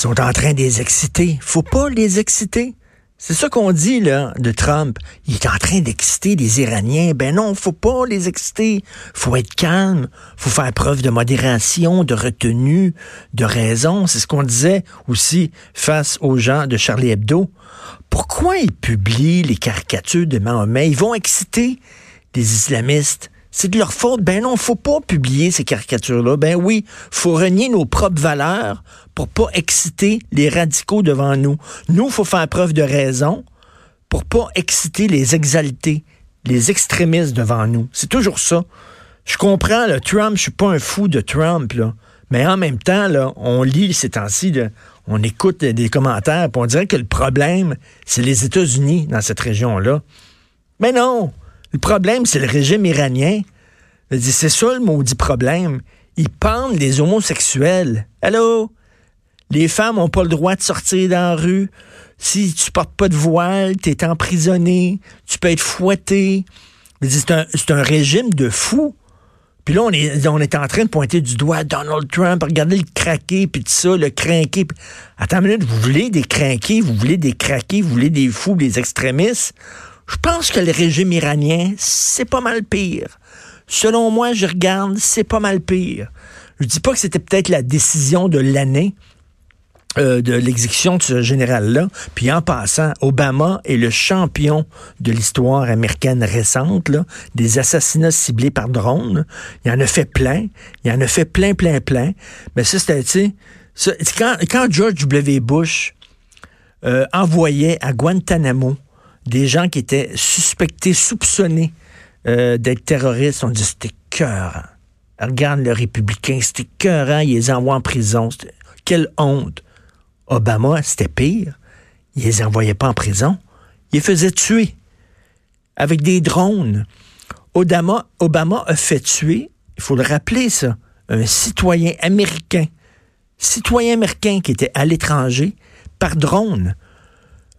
Sont en train de les exciter. Faut pas les exciter. C'est ça qu'on dit, là, de Trump. Il est en train d'exciter les Iraniens. Ben non, faut pas les exciter. Faut être calme. Faut faire preuve de modération, de retenue, de raison. C'est ce qu'on disait aussi face aux gens de Charlie Hebdo. Pourquoi ils publient les caricatures de Mahomet? Ils vont exciter les islamistes. C'est de leur faute. Ben non, faut pas publier ces caricatures-là. Ben oui, faut renier nos propres valeurs pour pas exciter les radicaux devant nous. Nous, faut faire preuve de raison pour pas exciter les exaltés, les extrémistes devant nous. C'est toujours ça. Je comprends, le Trump, je suis pas un fou de Trump. Mais en même temps, on lit ces temps-ci, on écoute des commentaires, puis on dirait que le problème, c'est les États-Unis dans cette région-là. Mais non! Le problème, c'est le régime iranien. C'est ça le maudit problème. Ils pendent les homosexuels. Allô? Les femmes n'ont pas le droit de sortir dans la rue. Si tu portes pas de voile, tu es emprisonné, tu peux être fouetté. C'est un, régime de fous. Puis là, on est, on est en train de pointer du doigt Donald Trump, regardez le craqué, puis tout ça, le craqué. Attends une minute, vous voulez des craqués, vous voulez des craqués, vous voulez des fous, des extrémistes? Je pense que le régime iranien, c'est pas mal pire. Selon moi, je regarde, c'est pas mal pire. Je dis pas que c'était peut-être la décision de l'année, euh, de l'exécution de ce général-là. Puis en passant, Obama est le champion de l'histoire américaine récente, là, des assassinats ciblés par drone. Il en a fait plein. Il en a fait plein, plein, plein. Mais ça, c'était, tu sais, quand, quand, George W. Bush euh, envoyait à Guantanamo des gens qui étaient suspectés, soupçonnés euh, d'être terroristes. On dit c'était cœur. Regarde le républicain, c'était cœur, il les envoie en prison. Quelle honte. Obama, c'était pire. Il les envoyait pas en prison. Il les faisait tuer avec des drones. Obama, Obama a fait tuer, il faut le rappeler ça, un citoyen américain, citoyen américain qui était à l'étranger par drone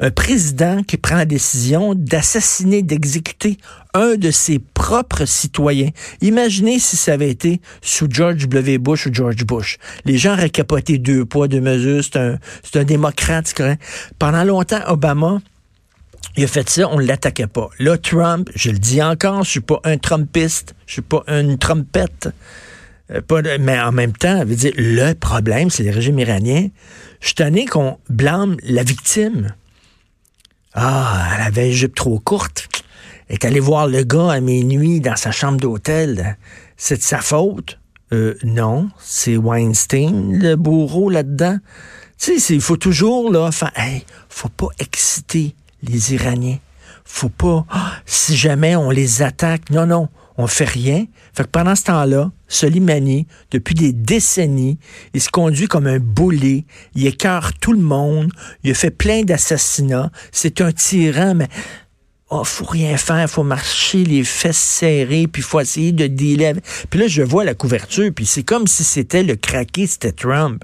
un président qui prend la décision d'assassiner, d'exécuter un de ses propres citoyens. Imaginez si ça avait été sous George W. Bush ou George Bush. Les gens auraient capoté deux poids, deux mesures. C'est un, c'est un démocrate. Pendant longtemps, Obama, il a fait ça, on ne l'attaquait pas. Là, Trump, je le dis encore, je suis pas un Trumpiste, je suis pas une trompette. Euh, pas mais en même temps, veut dire, le problème, c'est le régime iranien. Je suis tanné qu'on blâme la victime. Ah, elle avait une jupe trop courte. Est allée voir le gars à minuit dans sa chambre d'hôtel. C'est de sa faute? Euh, non, c'est Weinstein, le bourreau là-dedans. Tu sais, il faut toujours, là, faire, faut pas exciter les Iraniens. Faut pas, ah, si jamais on les attaque, non, non, on fait rien. Fait que pendant ce temps-là, Soleimani, depuis des décennies, il se conduit comme un boulet, il écœure tout le monde, il a fait plein d'assassinats, c'est un tyran, mais oh, faut rien faire, faut marcher les fesses serrées, puis faut essayer de dealer. Puis là, je vois la couverture, puis c'est comme si c'était le craqué, c'était Trump.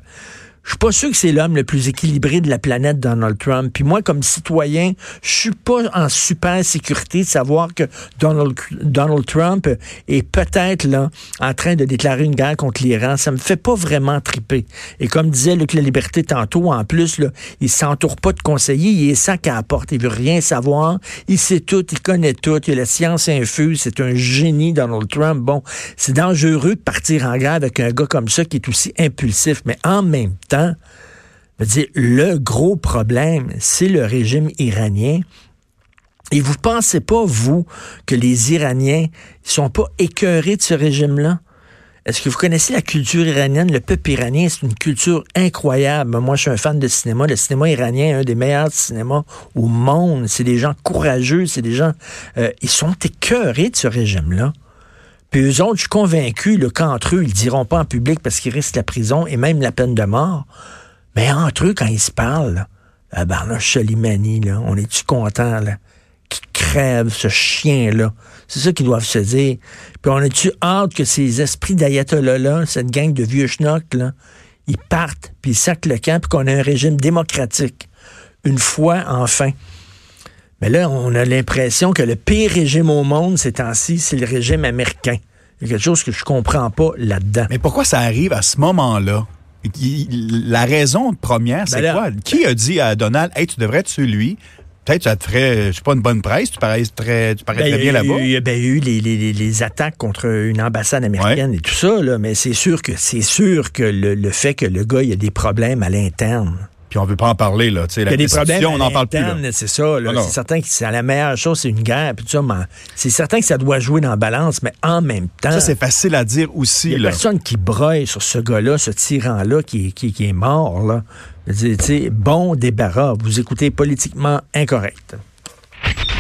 Je suis pas sûr que c'est l'homme le plus équilibré de la planète, Donald Trump. Puis moi, comme citoyen, je suis pas en super sécurité de savoir que Donald, Donald Trump est peut-être là en train de déclarer une guerre contre l'Iran. Ça me fait pas vraiment triper. Et comme disait Luc La Liberté tantôt, en plus, là, il s'entoure pas de conseillers, il est sac à porte, il veut rien savoir, il sait tout, il connaît tout, il a la science infuse, c'est un génie, Donald Trump. Bon, c'est dangereux de partir en guerre avec un gars comme ça qui est aussi impulsif, mais en même temps, le gros problème, c'est le régime iranien. Et vous pensez pas, vous, que les Iraniens sont pas écœurés de ce régime-là? Est-ce que vous connaissez la culture iranienne? Le peuple iranien, c'est une culture incroyable. Moi, je suis un fan de cinéma. Le cinéma iranien est un des meilleurs cinémas au monde. C'est des gens courageux, c'est des gens... Euh, ils sont écœurés de ce régime-là. Puis eux autres, je suis convaincu qu'entre eux, ils ne diront pas en public parce qu'ils risquent la prison et même la peine de mort. Mais entre eux, quand ils se parlent, ah ben là, Cholimani, là, on est-tu content, là? Qui crève, ce chien-là? C'est ça qu'ils doivent se dire. Puis on est-tu hâte que ces esprits d'ayatollah-là, cette gang de vieux schnocks, là, ils partent, puis ils sacent le camp, puis qu'on a un régime démocratique? Une fois, enfin. Mais là, on a l'impression que le pire régime au monde ces temps-ci, c'est le régime américain. Il y a quelque chose que je comprends pas là-dedans. Mais pourquoi ça arrive à ce moment-là? la raison première, c'est Ben quoi? Qui a dit à Donald, hey, tu devrais tuer lui? Peut-être ça te ferait, je sais pas, une bonne presse, tu parais très, tu parais Ben, très y bien là-bas. Il y a ben, il y a eu les, les- les- les attaques contre une ambassade américaine et tout ça, là, mais c'est sûr que c'est sûr que le, le fait que le gars il a des problèmes à l'interne. Puis on veut pas en parler, là. Tu sais, Il y la a des problèmes on n'en parle plus. c'est ça. C'est certain que c'est la meilleure chose, c'est une guerre, puis tout ça, mais c'est certain que ça doit jouer dans la balance, mais en même temps, Ça, c'est facile à dire il aussi, n'y a là. personne qui broye sur ce gars-là, ce tyran-là qui, est- qui, qui est mort. Là. Je veux dire, tu sais, bon débarras. Vous écoutez politiquement incorrect.